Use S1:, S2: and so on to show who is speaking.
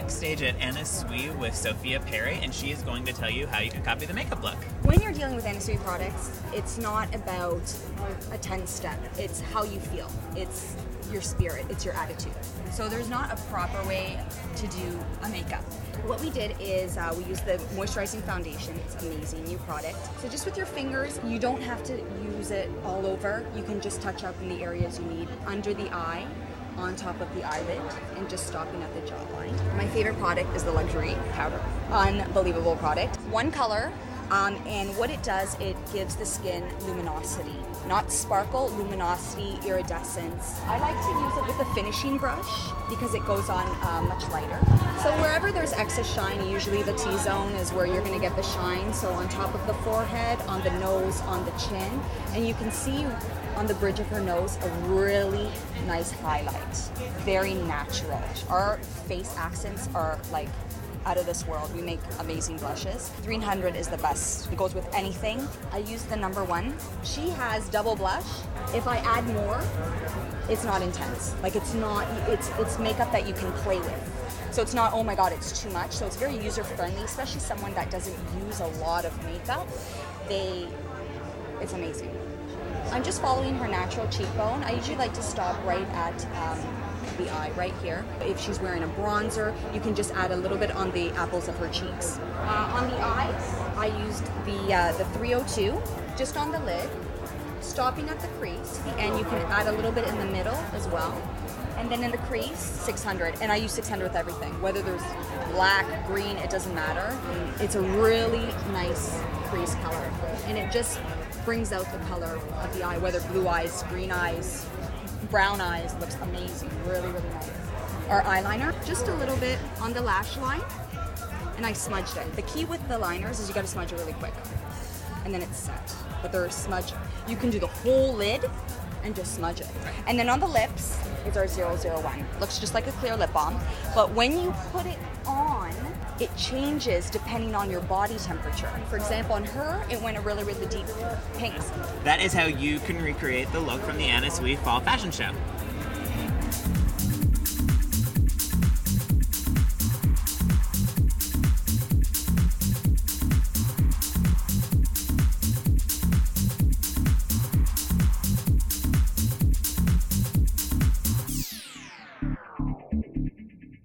S1: backstage at Anna Sui with Sophia Perry, and she is going to tell you how you can copy the makeup look.
S2: When you're dealing with Anna Sui products, it's not about a 10 step, it's how you feel. It's your spirit, it's your attitude. So there's not a proper way to do a makeup. What we did is uh, we used the moisturizing foundation. It's an amazing, new product. So just with your fingers, you don't have to use it all over. You can just touch up in the areas you need under the eye, on top of the eyelid, and just stopping at the jawline. My favorite product is the luxury powder. Unbelievable product. One color, um, and what it does, it gives the skin luminosity. Not sparkle, luminosity, iridescence. I like to use it with a finishing brush because it goes on uh, much lighter. So wherever there's excess shine, usually the T-zone is where you're to get the shine. So on top of the forehead, on the nose, on the chin. And you can see on the bridge of her nose a really nice highlight. Very natural. Our face accents are like out of this world. We make amazing blushes. 300 is the best. It goes with anything. I use the number one. She has double blush. If I add more, it's not intense. Like it's not, it's, it's makeup that you can play with. So it's not, oh my god, it's too much. So it's very user friendly, especially someone that doesn't use a lot of makeup. They, it's amazing. I'm just following her natural cheekbone. I usually like to stop right at um, the eye right here. If she's wearing a bronzer, you can just add a little bit on the apples of her cheeks. Uh, on the eyes, I used the, uh, the 302 just on the lid, stopping at the crease, and you can add a little bit in the middle as well. And then in the crease, 600. And I use 600 with everything. Whether there's black, green, it doesn't matter. It's a really nice crease color. And it just brings out the color of the eye, whether blue eyes, green eyes, brown eyes looks amazing. Really, really nice. Our eyeliner, just a little bit on the lash line, and I smudged it. The key with the liners is you gotta smudge it really quick, and then it's set. But they're smudge, you can do the whole lid and just smudge it. And then on the lips is our 001. Looks just like a clear lip balm, but when you put it on, it changes depending on your body temperature. For example, on her, it went a really, really deep pink.
S1: That is how you can recreate the look from the Anna Sui Fall Fashion Show.